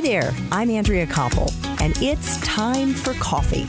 Hi there, I'm Andrea Koppel, and it's time for coffee.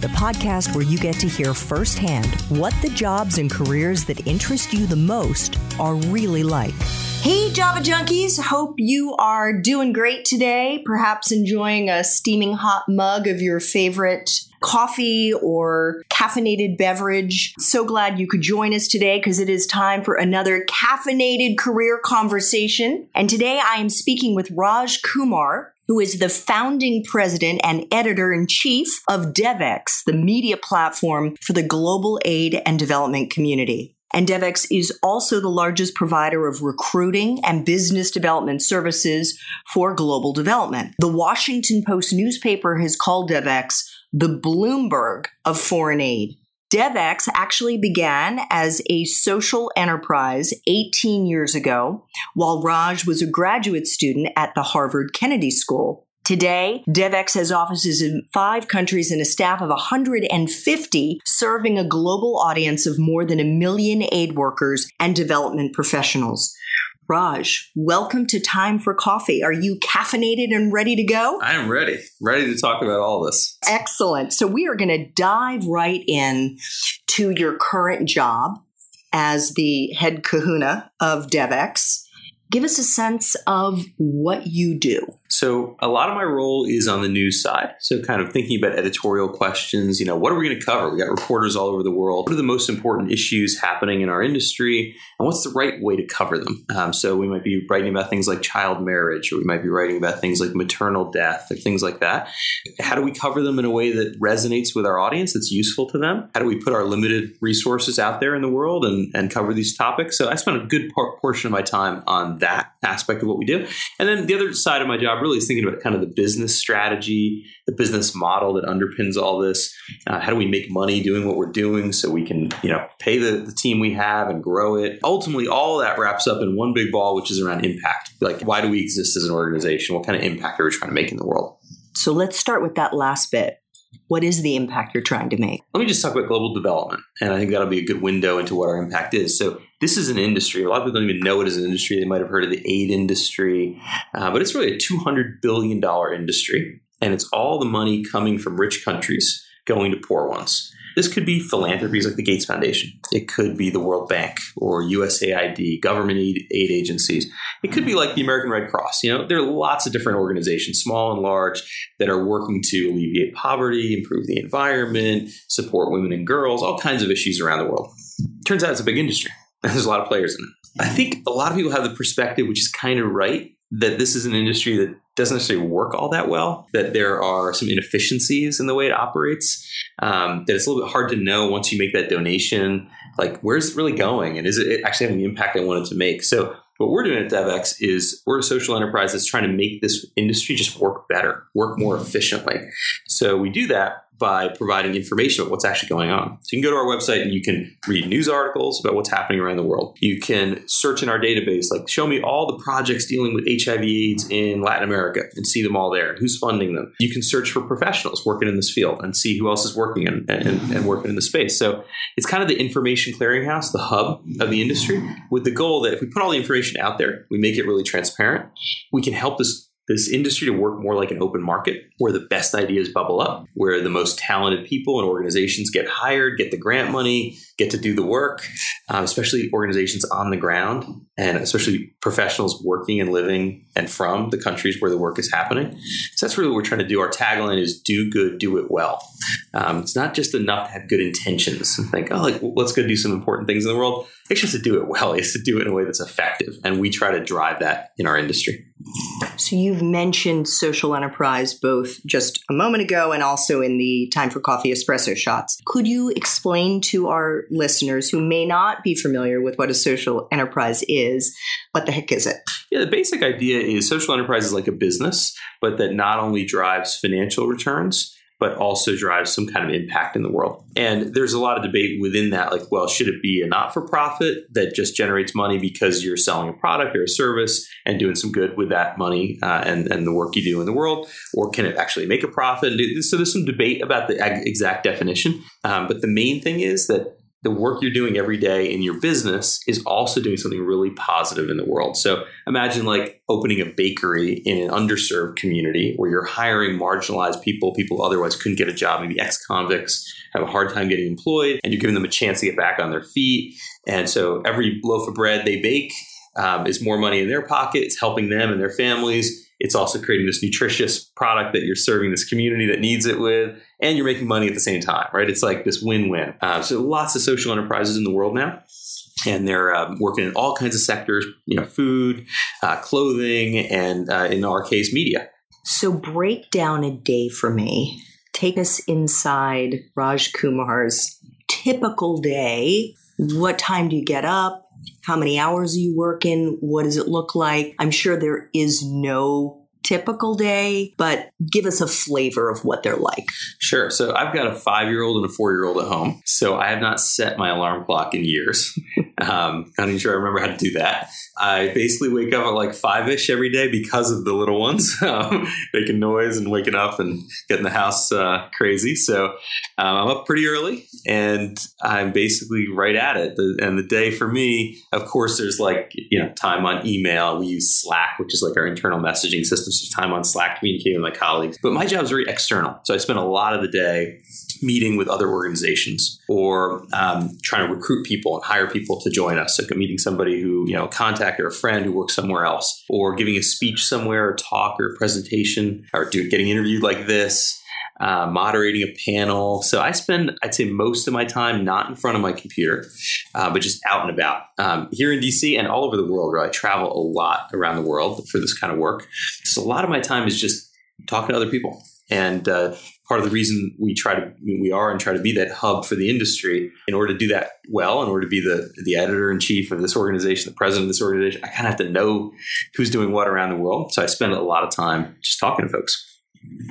The podcast where you get to hear firsthand what the jobs and careers that interest you the most are really like. Hey, Java Junkies. Hope you are doing great today. Perhaps enjoying a steaming hot mug of your favorite coffee or caffeinated beverage. So glad you could join us today because it is time for another caffeinated career conversation. And today I am speaking with Raj Kumar, who is the founding president and editor in chief of Devex, the media platform for the global aid and development community. And Devex is also the largest provider of recruiting and business development services for global development. The Washington Post newspaper has called Devex the Bloomberg of foreign aid. Devex actually began as a social enterprise 18 years ago while Raj was a graduate student at the Harvard Kennedy School. Today, Devex has offices in five countries and a staff of 150, serving a global audience of more than a million aid workers and development professionals. Raj, welcome to Time for Coffee. Are you caffeinated and ready to go? I am ready, ready to talk about all this. Excellent. So we are going to dive right in to your current job as the head kahuna of Devex. Give us a sense of what you do. So a lot of my role is on the news side. So kind of thinking about editorial questions, you know, what are we going to cover? We got reporters all over the world. What are the most important issues happening in our industry? And what's the right way to cover them? Um, so we might be writing about things like child marriage, or we might be writing about things like maternal death, or things like that. How do we cover them in a way that resonates with our audience, that's useful to them? How do we put our limited resources out there in the world and, and cover these topics? So I spend a good por- portion of my time on that aspect of what we do. And then the other side of my job really is thinking about kind of the business strategy, the business model that underpins all this. Uh, how do we make money doing what we're doing so we can, you know, pay the, the team we have and grow it? Ultimately, all that wraps up in one big ball, which is around impact. Like, why do we exist as an organization? What kind of impact are we trying to make in the world? So let's start with that last bit. What is the impact you're trying to make? Let me just talk about global development. And I think that'll be a good window into what our impact is. So, this is an industry. A lot of people don't even know it as an industry. They might have heard of the aid industry, uh, but it's really a $200 billion industry. And it's all the money coming from rich countries going to poor ones. This could be philanthropies like the Gates Foundation. It could be the World Bank or USAID, government aid, agencies. It could be like the American Red Cross. You know, there are lots of different organizations, small and large, that are working to alleviate poverty, improve the environment, support women and girls, all kinds of issues around the world. Turns out it's a big industry. There's a lot of players in it. I think a lot of people have the perspective, which is kind of right, that this is an industry that doesn't necessarily work all that well, that there are some inefficiencies in the way it operates, um, that it's a little bit hard to know once you make that donation, like where's it really going and is it actually having the impact I wanted to make? So what we're doing at Devex is we're a social enterprise that's trying to make this industry just work better, work more efficiently. So we do that by providing information about what's actually going on. So you can go to our website and you can read news articles about what's happening around the world. You can search in our database, like show me all the projects dealing with HIV AIDS in Latin America and see them all there. Who's funding them? You can search for professionals working in this field and see who else is working and, and, and working in the space. So it's kind of the information clearinghouse, the hub of the industry, with the goal that if we put all the information out there, we make it really transparent, we can help this this industry to work more like an open market where the best ideas bubble up, where the most talented people and organizations get hired, get the grant money, get to do the work, um, especially organizations on the ground and especially professionals working and living and from the countries where the work is happening. So that's really what we're trying to do. Our tagline is do good, do it well. Um, it's not just enough to have good intentions and think, oh, like, let's go do some important things in the world. It's just to do it well. It's to do it in a way that's effective. And we try to drive that in our industry. So you've mentioned social enterprise both just a moment ago and also in the Time for Coffee espresso shots. Could you explain to our listeners who may not be familiar with what a social enterprise is, what the heck is it? Yeah, the basic idea is social enterprise is like a business, but that not only drives financial returns, but also drives some kind of impact in the world. And there's a lot of debate within that, like, well, should it be a not for profit that just generates money because you're selling a product or a service and doing some good with that money uh, and, and the work you do in the world? Or can it actually make a profit? So there's some debate about the exact definition. Um, but the main thing is that the work you're doing every day in your business is also doing something really positive in the world. So imagine like opening a bakery in an underserved community where you're hiring marginalized people, people otherwise couldn't get a job, maybe ex convicts have a hard time getting employed, and you're giving them a chance to get back on their feet. And so every loaf of bread they bake um, is more money in their pocket. It's helping them and their families. It's also creating this nutritious product that you're serving this community that needs it with, and you're making money at the same time, right? It's like this win-win. Uh, so lots of social enterprises in the world now and they're um, working in all kinds of sectors you know food uh, clothing and uh, in our case media so break down a day for me take us inside raj kumar's typical day what time do you get up how many hours are you working? What does it look like? I'm sure there is no typical day, but give us a flavor of what they're like. Sure. So I've got a five year old and a four year old at home. So I have not set my alarm clock in years. um, not even sure I remember how to do that. I basically wake up at like five ish every day because of the little ones um, making noise and waking up and getting the house uh, crazy. So um, I'm up pretty early and I'm basically right at it. The, and the day for me, of course, there's like, you know, time on email. We use Slack, which is like our internal messaging system. Time on Slack communicating with my colleagues. But my job is very external. So I spend a lot of the day meeting with other organizations or um, trying to recruit people and hire people to join us. So meeting somebody who, you know, contact or a friend who works somewhere else or giving a speech somewhere or talk or a presentation or do, getting interviewed like this. Uh, moderating a panel. So I spend, I'd say, most of my time not in front of my computer, uh, but just out and about um, here in DC and all over the world. Where I travel a lot around the world for this kind of work. So a lot of my time is just talking to other people. And uh, part of the reason we try to we are and try to be that hub for the industry in order to do that well in order to be the the editor in chief of this organization the president of this organization i kind of have to know who's doing what around the world so i spend a lot of time just talking to folks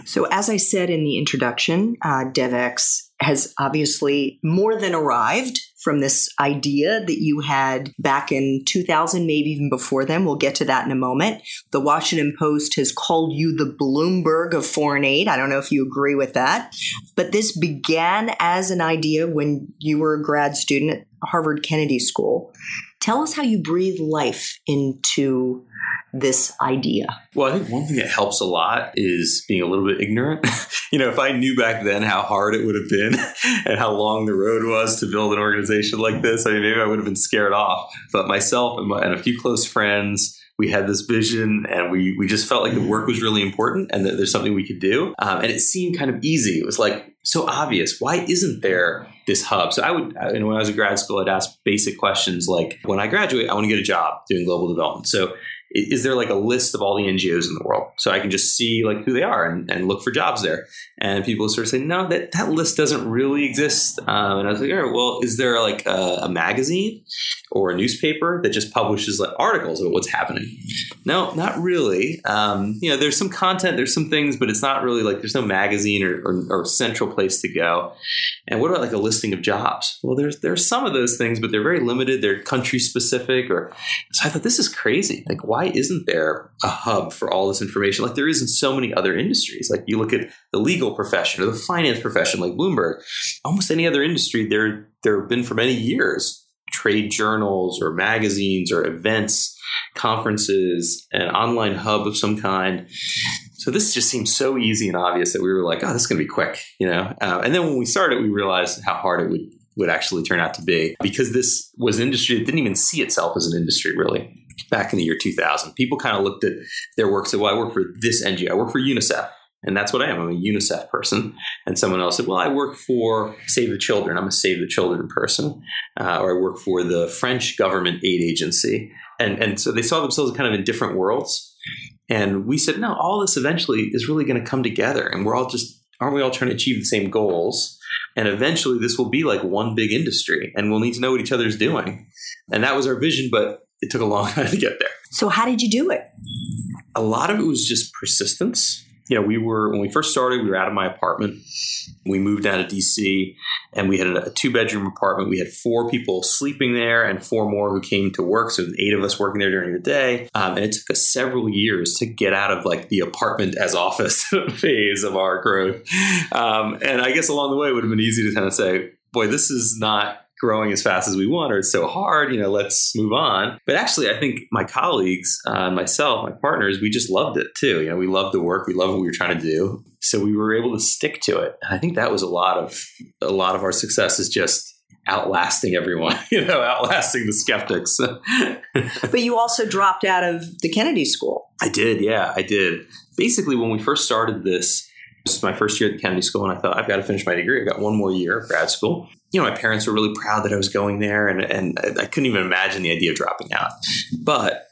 so as i said in the introduction uh, devex has obviously more than arrived from this idea that you had back in 2000, maybe even before then. We'll get to that in a moment. The Washington Post has called you the Bloomberg of foreign aid. I don't know if you agree with that. But this began as an idea when you were a grad student at Harvard Kennedy School. Tell us how you breathe life into this idea? Well, I think one thing that helps a lot is being a little bit ignorant. you know, if I knew back then how hard it would have been and how long the road was to build an organization like this, I mean, maybe I would have been scared off. But myself and, my, and a few close friends, we had this vision and we, we just felt like the work was really important and that there's something we could do. Um, and it seemed kind of easy. It was like so obvious. Why isn't there this hub? So I would, you know, when I was in grad school, I'd ask basic questions like, when I graduate, I want to get a job doing global development. So is there like a list of all the NGOs in the world so I can just see like who they are and, and look for jobs there? And people sort of say, no, that, that list doesn't really exist. Um, and I was like, all right, well, is there like a, a, magazine or a newspaper that just publishes like articles about what's happening? No, not really. Um, you know, there's some content, there's some things, but it's not really like there's no magazine or, or, or central place to go. And what about like a listing of jobs? Well, there's there's some of those things, but they're very limited. They're country specific. Or so I thought this is crazy. Like, why isn't there a hub for all this information? Like there is in so many other industries. Like you look at the legal profession or the finance profession, like Bloomberg. Almost any other industry, there there have been for many years trade journals or magazines or events, conferences, an online hub of some kind. So this just seems so easy and obvious that we were like, oh, this is going to be quick, you know. Uh, and then when we started, we realized how hard it would would actually turn out to be because this was an industry that didn't even see itself as an industry really back in the year 2000. People kind of looked at their work, said, well, I work for this NGO, I work for UNICEF. And that's what I am. I'm a UNICEF person. And someone else said, well, I work for Save the Children. I'm a Save the Children person. Uh, or I work for the French government aid agency. And, and so they saw themselves kind of in different worlds. And we said, no, all this eventually is really going to come together. And we're all just, aren't we all trying to achieve the same goals? And eventually this will be like one big industry and we'll need to know what each other's doing. And that was our vision, but it took a long time to get there. So, how did you do it? A lot of it was just persistence you know, we were when we first started, we were out of my apartment. We moved down to DC, and we had a, a two bedroom apartment. We had four people sleeping there, and four more who came to work. So eight of us working there during the day. Um, and it took us several years to get out of like the apartment as office phase of our growth. Um, and I guess along the way, it would have been easy to kind of say, "Boy, this is not growing as fast as we want, or it's so hard. You know, let's move on. But actually, I think my colleagues, uh, myself, my partners, we just loved it too. You know, we loved the work, we loved what we were trying to do, so we were able to stick to it. And I think that was a lot of a lot of our success is just outlasting everyone, you know, outlasting the skeptics. but you also dropped out of the Kennedy School. I did, yeah, I did. Basically, when we first started this, this was my first year at the Kennedy School, and I thought, I've got to finish my degree. I've got one more year of grad school. You know, my parents were really proud that I was going there, and, and I couldn't even imagine the idea of dropping out. But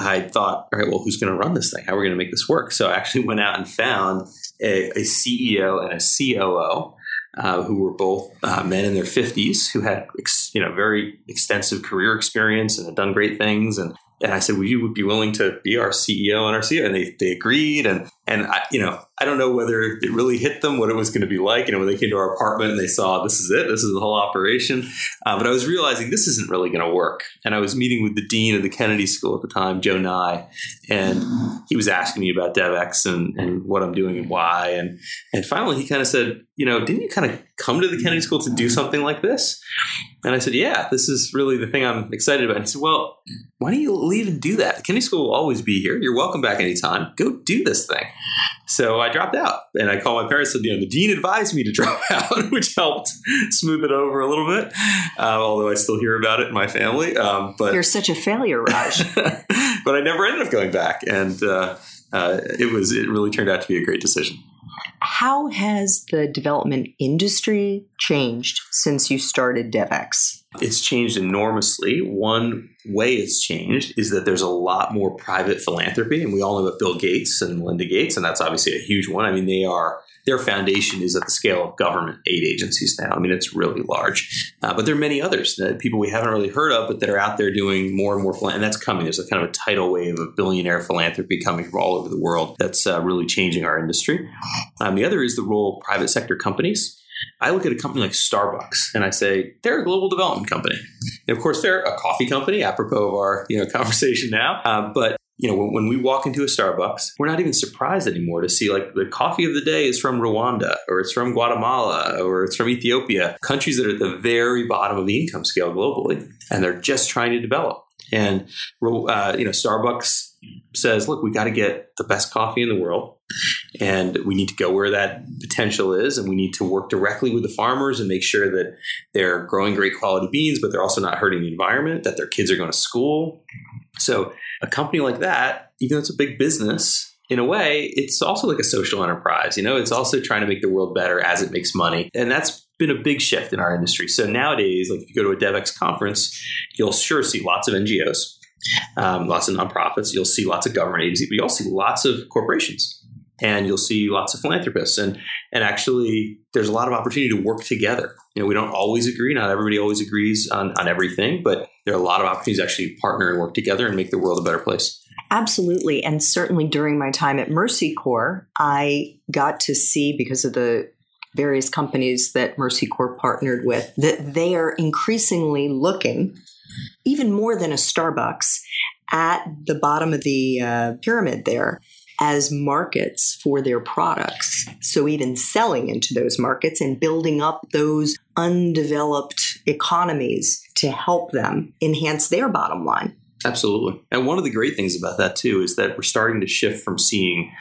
I thought, all right, well, who's going to run this thing? How are we going to make this work? So I actually went out and found a, a CEO and a COO uh, who were both uh, men in their 50s who had ex- you know very extensive career experience and had done great things and and I said, "Would you be willing to be our CEO and our CEO?" And they, they agreed. And and I, you know, I don't know whether it really hit them what it was going to be like. You know, when they came to our apartment and they saw this is it, this is the whole operation. Uh, but I was realizing this isn't really going to work. And I was meeting with the dean of the Kennedy School at the time, Joe Nye, and he was asking me about Devex and and what I'm doing and why. And and finally, he kind of said, "You know, didn't you kind of come to the Kennedy School to do something like this?" And I said, "Yeah, this is really the thing I'm excited about." And he said, "Well, why don't you leave and do that? The Kennedy School will always be here. You're welcome back anytime. Go do this thing." So I dropped out, and I called my parents. and said, "You know, the dean advised me to drop out, which helped smooth it over a little bit. Uh, although I still hear about it in my family. Um, but you're such a failure, Raj. but I never ended up going back, and uh, uh, it was it really turned out to be a great decision. How has the development industry changed since you started Devex? It's changed enormously. One way it's changed is that there's a lot more private philanthropy, and we all know about Bill Gates and Melinda Gates, and that's obviously a huge one. I mean, they are their foundation is at the scale of government aid agencies now. I mean, it's really large. Uh, but there are many others, that people we haven't really heard of, but that are out there doing more and more, and that's coming. There's a kind of a tidal wave of billionaire philanthropy coming from all over the world that's uh, really changing our industry. Um, the other is the role of private sector companies. I look at a company like Starbucks and I say they're a global development company. And of course, they're a coffee company, apropos of our you know conversation now. Uh, but you know, when, when, we walk into a Starbucks, we're not even surprised anymore to see like the coffee of the day is from Rwanda or it's from Guatemala or it's from Ethiopia, countries that are at the very bottom of the income scale globally, and they're just trying to develop. And uh, you know, Starbucks says, "Look, we got to get the best coffee in the world, and we need to go where that potential is, and we need to work directly with the farmers and make sure that they're growing great quality beans, but they're also not hurting the environment, that their kids are going to school." So a company like that, even though it's a big business, in a way, it's also like a social enterprise. You know, it's also trying to make the world better as it makes money. And that's been a big shift in our industry. So nowadays, like if you go to a Devex conference, you'll sure see lots of NGOs, um, lots of nonprofits. You'll see lots of government agencies, but you'll see lots of corporations. And you'll see lots of philanthropists. And and actually there's a lot of opportunity to work together. You know we don't always agree. Not everybody always agrees on, on everything but there are a lot of opportunities to actually partner and work together and make the world a better place. Absolutely. And certainly during my time at mercy corps i got to see because of the various companies that mercy corps partnered with that they are increasingly looking even more than a starbucks at the bottom of the uh, pyramid there as markets for their products. So, even selling into those markets and building up those undeveloped economies to help them enhance their bottom line. Absolutely. And one of the great things about that, too, is that we're starting to shift from seeing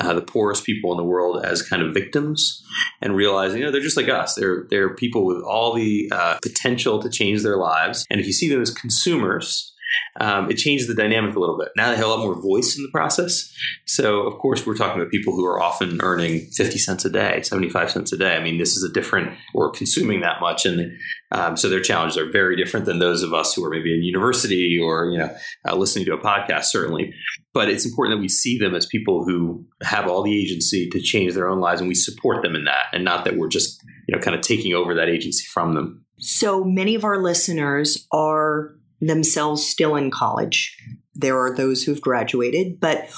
uh, the poorest people in the world as kind of victims and realizing, you know, they're just like us. They're, they're people with all the uh, potential to change their lives. And if you see them as consumers, um, it changes the dynamic a little bit. Now they have a lot more voice in the process. So, of course, we're talking about people who are often earning 50 cents a day, 75 cents a day. I mean, this is a different, we're consuming that much. And um, so their challenges are very different than those of us who are maybe in university or, you know, uh, listening to a podcast, certainly. But it's important that we see them as people who have all the agency to change their own lives and we support them in that and not that we're just, you know, kind of taking over that agency from them. So many of our listeners are themselves still in college. There are those who've graduated, but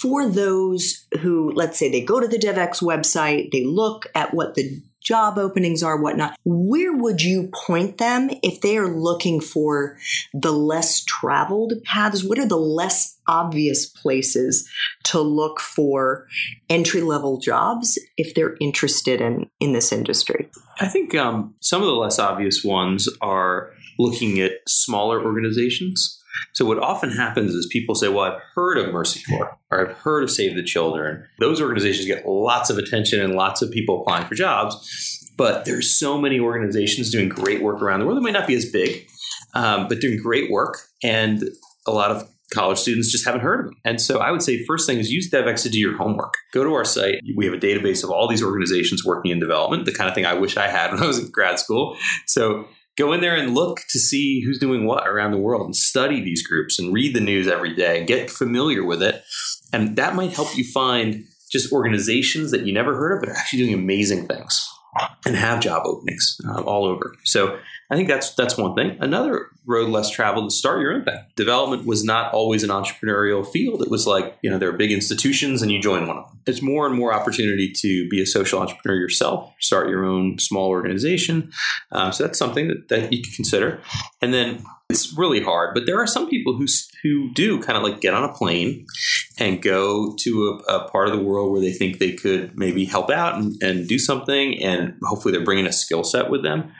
for those who, let's say, they go to the Devex website, they look at what the job openings are, whatnot. Where would you point them if they are looking for the less traveled paths? What are the less obvious places to look for entry level jobs if they're interested in, in this industry? I think um, some of the less obvious ones are looking at smaller organizations. So what often happens is people say, "Well, I've heard of Mercy Corps or I've heard of Save the Children." Those organizations get lots of attention and lots of people applying for jobs, but there's so many organizations doing great work around the world. They might not be as big, um, but doing great work, and a lot of college students just haven't heard of them. And so I would say first thing is use Devex to do your homework. Go to our site. We have a database of all these organizations working in development, the kind of thing I wish I had when I was in grad school. So go in there and look to see who's doing what around the world and study these groups and read the news every day and get familiar with it. And that might help you find just organizations that you never heard of, but are actually doing amazing things and have job openings uh, all over. So I think that's that's one thing. Another road less traveled is start your own thing. Development was not always an entrepreneurial field. It was like you know there are big institutions and you join one of them. There's more and more opportunity to be a social entrepreneur yourself, start your own small organization. Um, so that's something that, that you can consider. And then it's really hard, but there are some people who who do kind of like get on a plane and go to a, a, part of the world where they think they could maybe help out and, and do something, and hopefully they're bringing a skill set with them.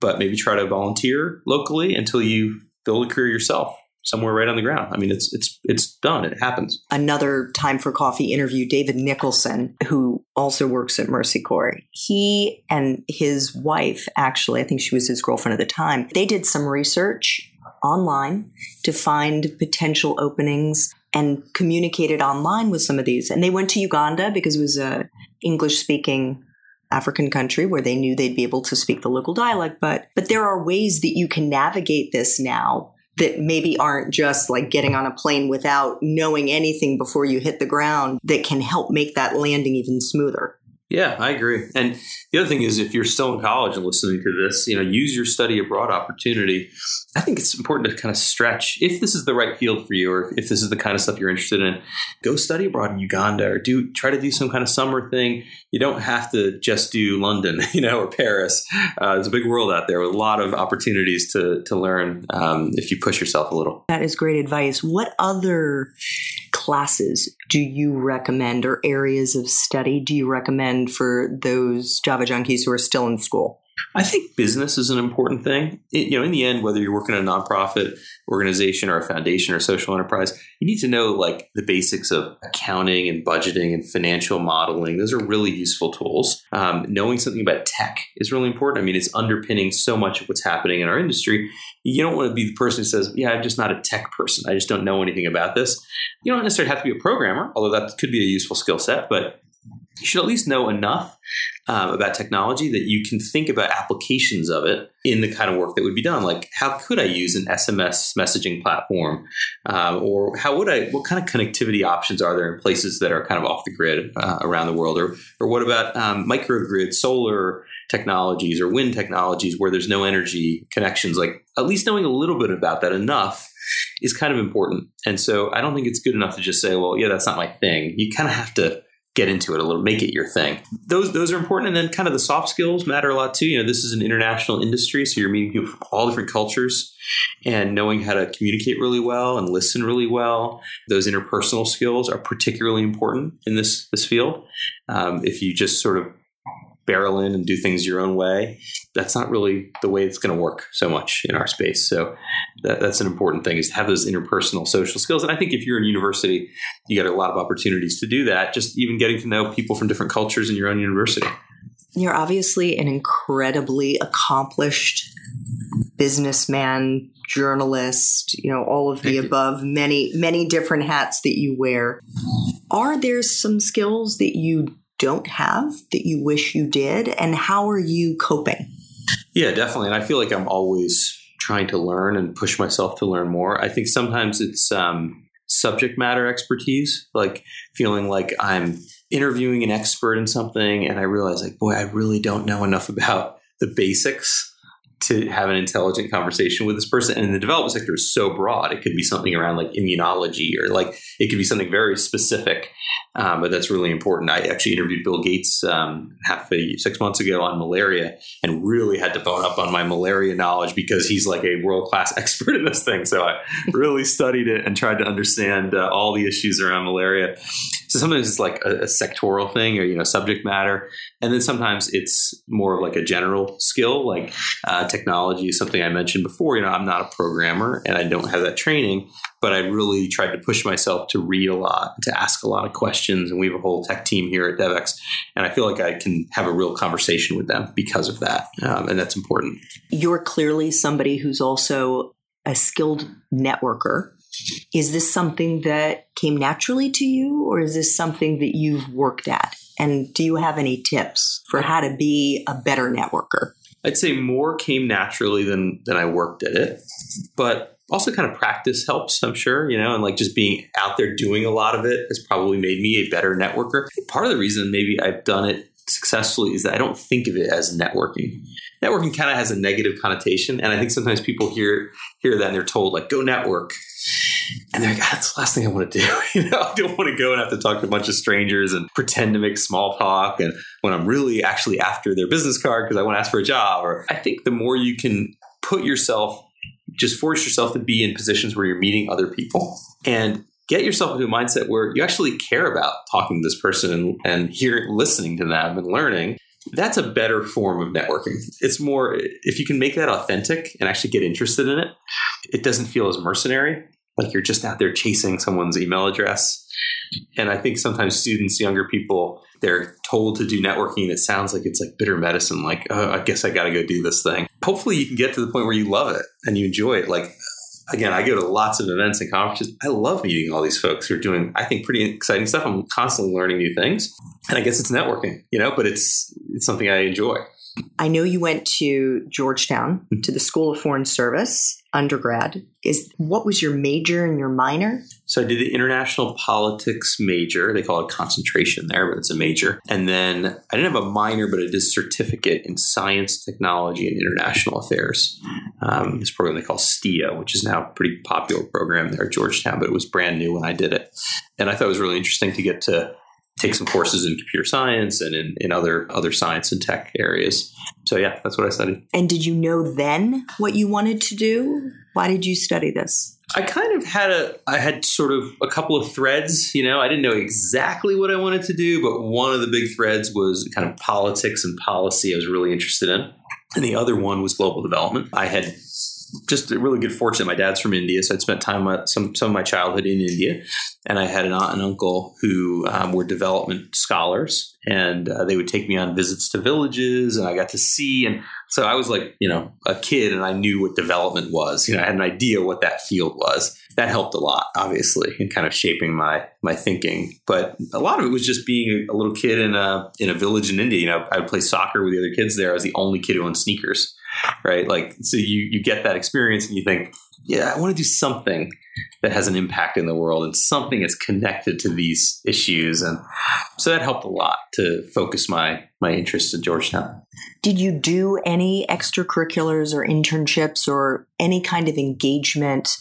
But maybe try to volunteer locally until you build a career yourself somewhere right on the ground. I mean, it's it's it's done. It happens. Another time for coffee interview. David Nicholson, who also works at Mercy Corps, he and his wife, actually, I think she was his girlfriend at the time, they did some research online to find potential openings and communicated online with some of these. And they went to Uganda because it was a English speaking African country where they knew they'd be able to speak the local dialect. But but there are ways that you can navigate this now that maybe aren't just like getting on a plane without knowing anything before you hit the ground that can help make that landing even smoother. Yeah, I agree. And the other thing is, if you're still in college and listening to this, you know, use your study abroad opportunity. I think it's important to kind of stretch if this is the right field for you, or if this is the kind of stuff you're interested in. Go study abroad in Uganda, or do try to do some kind of summer thing. You don't have to just do London, you know, or Paris. Uh, there's a big world out there with a lot of opportunities to to learn um, if you push yourself a little. That is great advice. What other classes do you recommend or areas of study do you recommend for those Java junkies who are still in school? I think business is an important thing. It, you know, in the end, whether you're working in a nonprofit organization or a foundation or social enterprise, you need to know like the basics of accounting and budgeting and financial modeling. Those are really useful tools. Um, knowing something about tech is really important. I mean, it's underpinning so much of what's happening in our industry. You don't want to be the person who says, "Yeah, I'm just not a tech person. I just don't know anything about this." You don't necessarily have to be a programmer, although that could be a useful skill set. But you should at least know enough um, about technology that you can think about applications of it in the kind of work that would be done. Like, how could I use an SMS messaging platform, um, or how would I? What kind of connectivity options are there in places that are kind of off the grid uh, around the world, or or what about um, microgrid, solar technologies, or wind technologies where there's no energy connections? Like, at least knowing a little bit about that enough is kind of important. And so, I don't think it's good enough to just say, "Well, yeah, that's not my thing." You kind of have to get into it a little, make it your thing. Those those are important, and then kind of the soft skills matter a lot too. You know, this is an international industry, so you're meeting people from all different cultures, and knowing how to communicate really well and listen really well. Those interpersonal skills are particularly important in this this field. Um, if you just sort of barrel in and do things your own way, that's not really the way it's going to work so much in our space. So that, that's an important thing is to have those interpersonal social skills. And I think if you're in university, you get a lot of opportunities to do that. Just even getting to know people from different cultures in your own university. You're obviously an incredibly accomplished businessman, journalist, you know, all of the above, many, many different hats that you wear. Are there some skills that you don't have that you wish you did? And how are you coping? Yeah, definitely. And I feel like I'm always trying to learn and push myself to learn more. I think sometimes it's um, subject matter expertise, like feeling like I'm interviewing an expert in something and I realize, like, boy, I really don't know enough about the basics to have an intelligent conversation with this person. And the development sector is so broad. It could be something around like immunology or like it could be something very specific. Um, but that's really important. I actually interviewed Bill Gates um, half a six months ago on malaria and really had to bone up on my malaria knowledge because he's like a world class expert in this thing. So I really studied it and tried to understand uh, all the issues around malaria. So sometimes it's like a, a, sectoral thing or you know subject matter, and then sometimes it's more of like a general skill, like uh, technology is something I mentioned before. You know, I'm not a programmer and I don't have that training, but I really tried to push myself to read a lot, to ask a lot of questions, and we have a whole tech team here at Devex, and I feel like I can have a real conversation with them because of that, um, and that's important. You're clearly somebody who's also a skilled networker is this something that came naturally to you, or is this something that you've worked at? And do you have any tips for how to be a better networker? I'd say more came naturally than than I worked at it, but also kind of practice helps. I'm sure you know, and like just being out there doing a lot of it has probably made me a better networker. Part of the reason maybe I've done it successfully is that I don't think of it as networking. Networking kind of has a negative connotation, and I think sometimes people hear hear that and they're told like go network, and they're like, ah, that's the last thing I want to do. you know, I don't want to go and have to talk to a bunch of strangers and pretend to make small talk. And when I'm really actually after their business card because I want to ask for a job. Or I think the more you can put yourself, just force yourself to be in positions where you're meeting other people and get yourself into a mindset where you actually care about talking to this person and, hearing, listening to them and learning that's a better form of networking. It's more, if you can make that authentic and actually get interested in it, it doesn't feel as mercenary like you're just out there chasing someone's email address. And I think sometimes students, younger people, they're told to do networking. It sounds like it's like bitter medicine. Like, oh, I guess I got to go do this thing. Hopefully, you can get to the point where you love it and you enjoy it. Like, again, I go to lots of events and conferences. I love meeting all these folks who are doing, I think, pretty exciting stuff. I'm constantly learning new things, and I guess it's networking, you know. But it's it's something I enjoy. I know you went to Georgetown mm-hmm. to the School of Foreign Service undergrad. Is what was your major and your minor? So I did the international politics major. They call it concentration there, but it's a major. And then I didn't have a minor, but I did a certificate in science, technology, and international affairs. Um, this program they call STIA, which is now a pretty popular program there at Georgetown, but it was brand new when I did it. And I thought it was really interesting to get to take some courses in computer science and in, in other other science and tech areas. So yeah, that's what I studied. And did you know then what you wanted to do? Why did you study this? I kind of had a I had sort of a couple of threads, you know, I didn't know exactly what I wanted to do, but one of the big threads was kind of politics and policy I was really interested in. And the other one was global development. I had just a really good fortune. My dad's from India, so I'd spent time uh, some some of my childhood in India, and I had an aunt and uncle who um, were development scholars, and uh, they would take me on visits to villages, and I got to see. And so I was like, you know, a kid, and I knew what development was. You know, I had an idea what that field was. That helped a lot, obviously, in kind of shaping my my thinking. But a lot of it was just being a little kid in a in a village in India. You know, I would play soccer with the other kids there. I was the only kid who owned sneakers right? Like, so you you get that experience and you think, yeah, I want to do something that has an impact in the world and something that's connected to these issues, and so that helped a lot to focus my my interest at Georgetown. Did you do any extracurriculars or internships or any kind of engagement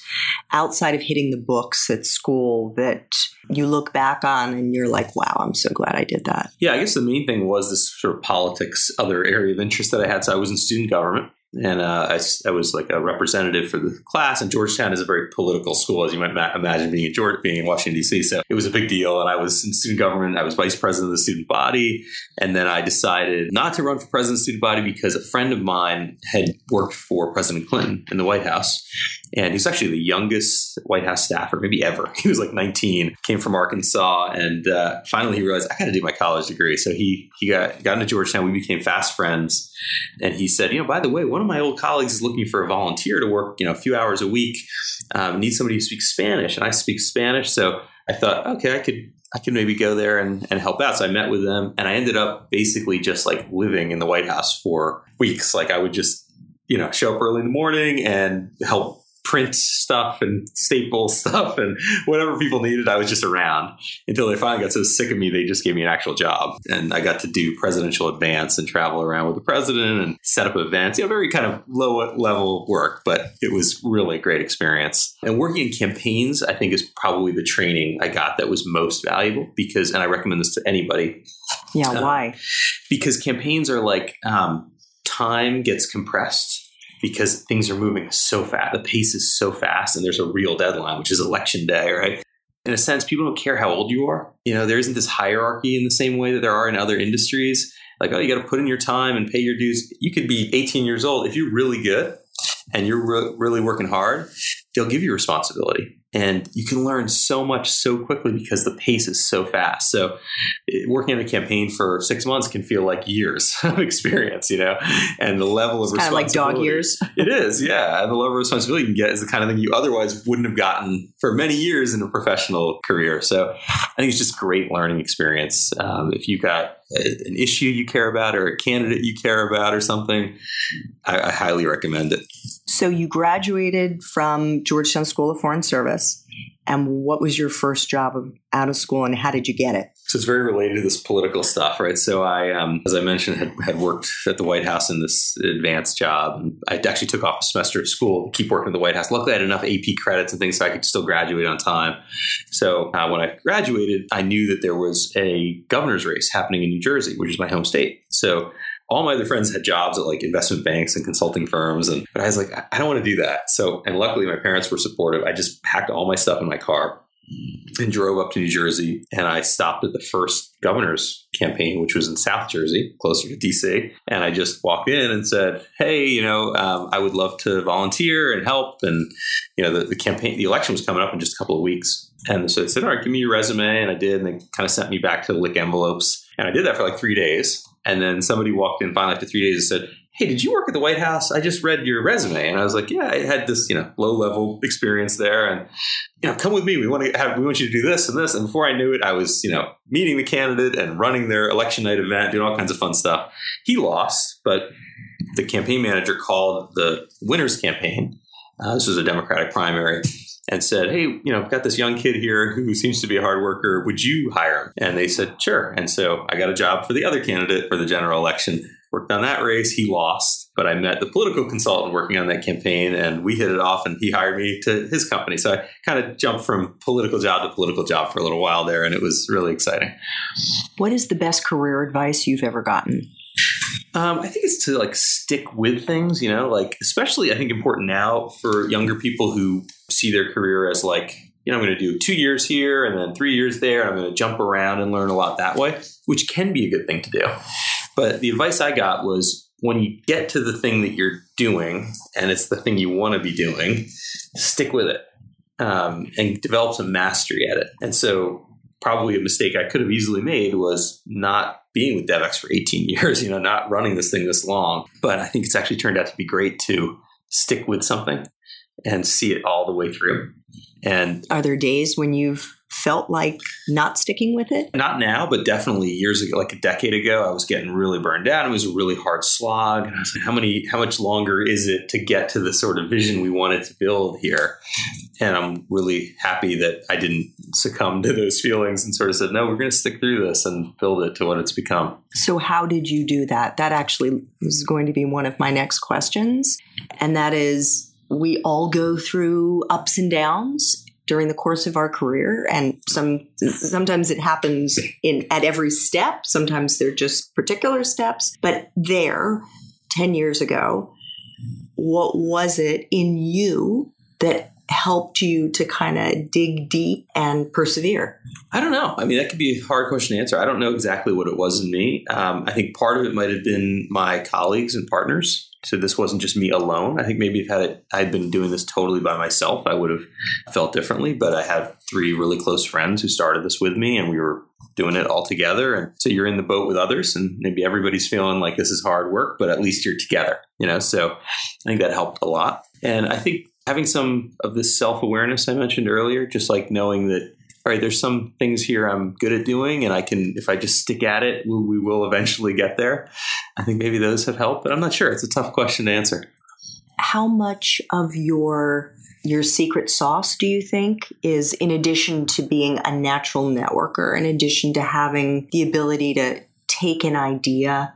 outside of hitting the books at school that you look back on and you're like, wow, I'm so glad I did that? Yeah, I guess the main thing was this sort of politics, other area of interest that I had. So I was in student government and uh, I, I, was like a representative for the class. And Georgetown is a very political school, as you might ma- imagine, being in Georgia, being in Washington D.C. So it was a big deal. And I was in student government. I was vice president of the student body, and then I decided not to run for president of the student body because a friend of mine had worked for President Clinton in the White House, and he's actually the youngest White House staffer, maybe ever. He was like 19, came from Arkansas, and uh, finally he realized I got to do my college degree. So he he got got into Georgetown. We became fast friends, and he said, you know, by the way, one of my old colleagues is looking for a volunteer to work, you know, a few hours a week. Um, need somebody who speaks Spanish, and I speak Spanish, so I thought, okay, I could I could maybe go there and, and help out. So I met with them and I ended up basically just like living in the White House for weeks. Like I would just, you know, show up early in the morning and help print stuff and staple stuff and whatever people needed, I was just around until they finally got so sick of me, they just gave me an actual job. And I got to do presidential advance and travel around with the president and set up events. You know, very kind of low level work, but it was really a great experience. And working in campaigns, I think, is probably the training I got that was most valuable because, and I recommend this to anybody. Yeah, uh, why? Because campaigns are like um, time gets compressed because things are moving so fast. The pace is so fast, and there's a real deadline, which is election day, right? In a sense, people don't care how old you are. You know, there isn't this hierarchy in the same way that there are in other industries. Like, oh, you got to put in your time and pay your dues. You could be 18 years old if you're really good and you're re- really working hard. They'll give you responsibility and you can learn so much so quickly because the pace is so fast. So, working in a campaign for six months can feel like years of experience, you know, and the level it's of kind of like dog years. it is, yeah, and the level of responsibility you can get is the kind of thing you otherwise wouldn't have gotten for many years in a professional career. So, I think it's just great learning experience. Um, if you've got an issue you care about or a candidate you care about or something, I, I highly recommend it. So you graduated from Georgetown School of Foreign Service. And what was your first job out of school and how did you get it? So it's very related to this political stuff, right? So I, um, as I mentioned, had, had worked at the White House in this advanced job. And I actually took off a semester of school keep working at the White House. Luckily, I had enough AP credits and things so I could still graduate on time. So uh, when I graduated, I knew that there was a governor's race happening in New Jersey, which is my home state. So all my other friends had jobs at like investment banks and consulting firms. And but I was like, I don't want to do that. So and luckily my parents were supportive. I just packed all my stuff in my car and drove up to New Jersey. And I stopped at the first governor's campaign, which was in South Jersey, closer to DC. And I just walked in and said, Hey, you know, um, I would love to volunteer and help. And, you know, the, the campaign, the election was coming up in just a couple of weeks. And so they said, All right, give me your resume. And I did. And they kind of sent me back to lick envelopes. And I did that for like three days. And then somebody walked in finally after three days and said, Hey, did you work at the White House? I just read your resume. And I was like, Yeah, I had this, you know, low level experience there. And, you know, come with me. We want to have, we want you to do this and this. And before I knew it, I was, you know, meeting the candidate and running their election night event, doing all kinds of fun stuff. He lost, but the campaign manager called the winner's campaign. Uh, this was a Democratic primary and said, Hey, you know, I've got this young kid here who seems to be a hard worker. Would you hire him? And they said, Sure. And so I got a job for the other candidate for the general election. Worked on that race. He lost, but I met the political consultant working on that campaign and we hit it off and he hired me to his company. So I kind of jumped from political job to political job for a little while there and it was really exciting. What is the best career advice you've ever gotten? Um, I think it's to like stick with things, you know, like especially I think important now for younger people who see their career as like, you know, I'm going to do two years here and then three years there, I'm going to jump around and learn a lot that way, which can be a good thing to do. But the advice I got was when you get to the thing that you're doing and it's the thing you want to be doing, stick with it um, and develop some mastery at it. And so probably a mistake I could have easily made was not being with Devex for 18 years, you know, not running this thing this long. But I think it's actually turned out to be great to stick with something and see it all the way through. And are there days when you've felt like not sticking with it? Not now, but definitely years ago, like a decade ago, I was getting really burned out. It was a really hard slog. And I was like, how many, how much longer is it to get to the sort of vision we wanted to build here? And I'm really happy that I didn't succumb to those feelings and sort of said, no, we're going to stick through this and build it to what it's become. So, how did you do that? That actually is going to be one of my next questions. And that is, we all go through ups and downs during the course of our career and some sometimes it happens in at every step sometimes they're just particular steps but there 10 years ago what was it in you that helped you to kind of dig deep and persevere? I don't know. I mean, that could be a hard question to answer. I don't know exactly what it was in me. Um, I think part of it might have been my colleagues and partners so this wasn't just me alone. I think maybe if had it, I'd been doing this totally by myself, I would have felt differently. But I had three really close friends who started this with me, and we were doing it all together. And so you're in the boat with others, and maybe everybody's feeling like this is hard work, but at least you're together, you know. So I think that helped a lot. And I think having some of this self awareness I mentioned earlier, just like knowing that all right, there's some things here I'm good at doing, and I can, if I just stick at it, we, we will eventually get there. I think maybe those have helped, but I'm not sure. It's a tough question to answer. How much of your your secret sauce, do you think, is in addition to being a natural networker, in addition to having the ability to take an idea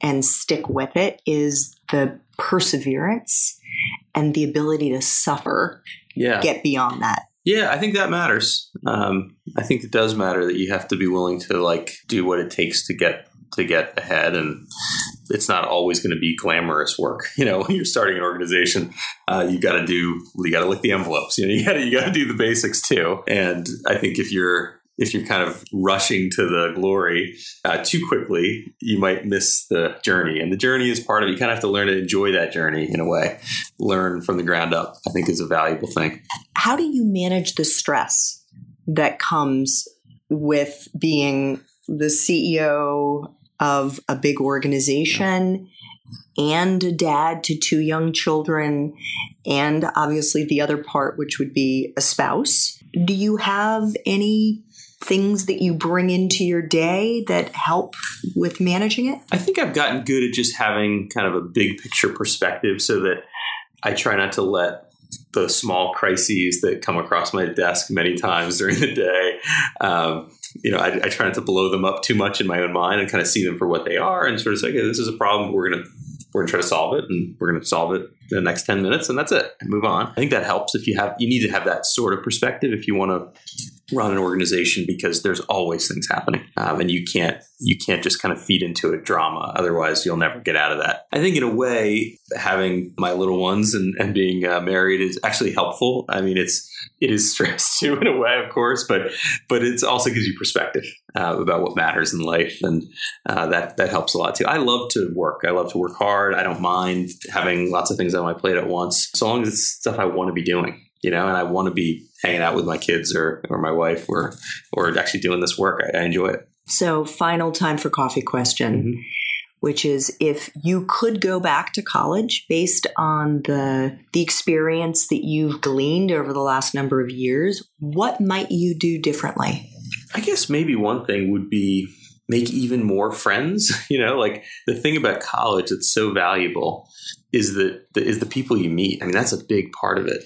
and stick with it, is the perseverance and the ability to suffer, yeah. get beyond that? Yeah, I think that matters. Um, I think it does matter that you have to be willing to like do what it takes to get to get ahead, and it's not always going to be glamorous work. You know, when you're starting an organization, uh, you got to do you got to lick the envelopes. You know, you got to you got to do the basics too. And I think if you're if you're kind of rushing to the glory uh, too quickly, you might miss the journey. And the journey is part of it. You kind of have to learn to enjoy that journey in a way. Learn from the ground up, I think, is a valuable thing. How do you manage the stress that comes with being the CEO of a big organization and a dad to two young children, and obviously the other part, which would be a spouse? Do you have any things that you bring into your day that help with managing it? I think I've gotten good at just having kind of a big picture perspective so that I try not to let the small crises that come across my desk many times during the day. Um, you know, I, I, try not to blow them up too much in my own mind and kind of see them for what they are and sort of say, okay, this is a problem. We're going to we're going to try to solve it, and we're going to solve it in the next ten minutes, and that's it, and move on. I think that helps if you have you need to have that sort of perspective if you want to run an organization because there's always things happening um, and you can't you can't just kind of feed into a drama. Otherwise you'll never get out of that. I think in a way having my little ones and, and being uh, married is actually helpful. I mean it's it is stress too in a way of course but but it also gives you perspective uh, about what matters in life and uh, that that helps a lot too. I love to work. I love to work hard. I don't mind having lots of things on my plate at once so long as it's stuff i want to be doing you know, and I want to be hanging out with my kids or, or my wife or, or actually doing this work. I, I enjoy it. So, final time for coffee question, mm-hmm. which is if you could go back to college based on the the experience that you've gleaned over the last number of years, what might you do differently? I guess maybe one thing would be make even more friends. You know, like the thing about college that's so valuable is the, the is the people you meet. I mean, that's a big part of it.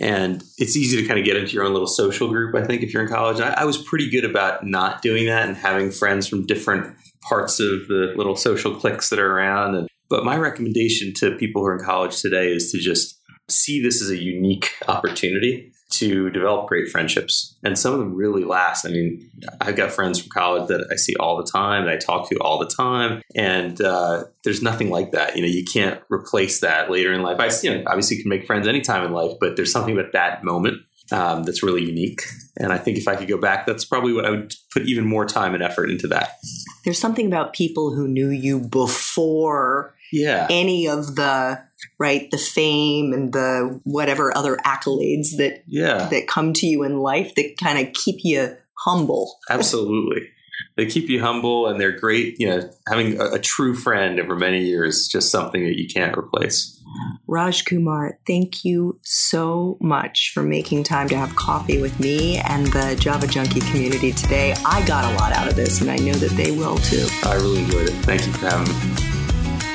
And it's easy to kind of get into your own little social group, I think, if you're in college. I, I was pretty good about not doing that and having friends from different parts of the little social cliques that are around. And, but my recommendation to people who are in college today is to just see this as a unique opportunity to develop great friendships. And some of them really last. I mean, I've got friends from college that I see all the time, that I talk to all the time. And uh, there's nothing like that. You know, you can't replace that later in life. I you know, obviously you can make friends anytime in life, but there's something about that moment um, that's really unique. And I think if I could go back, that's probably what I would put even more time and effort into that. There's something about people who knew you before yeah. any of the right the fame and the whatever other accolades that yeah. that come to you in life that kind of keep you humble absolutely they keep you humble and they're great you know having a, a true friend over many years is just something that you can't replace Raj Kumar, thank you so much for making time to have coffee with me and the Java Junkie community today. I got a lot out of this, and I know that they will too. I really enjoyed it. Thank you for having me.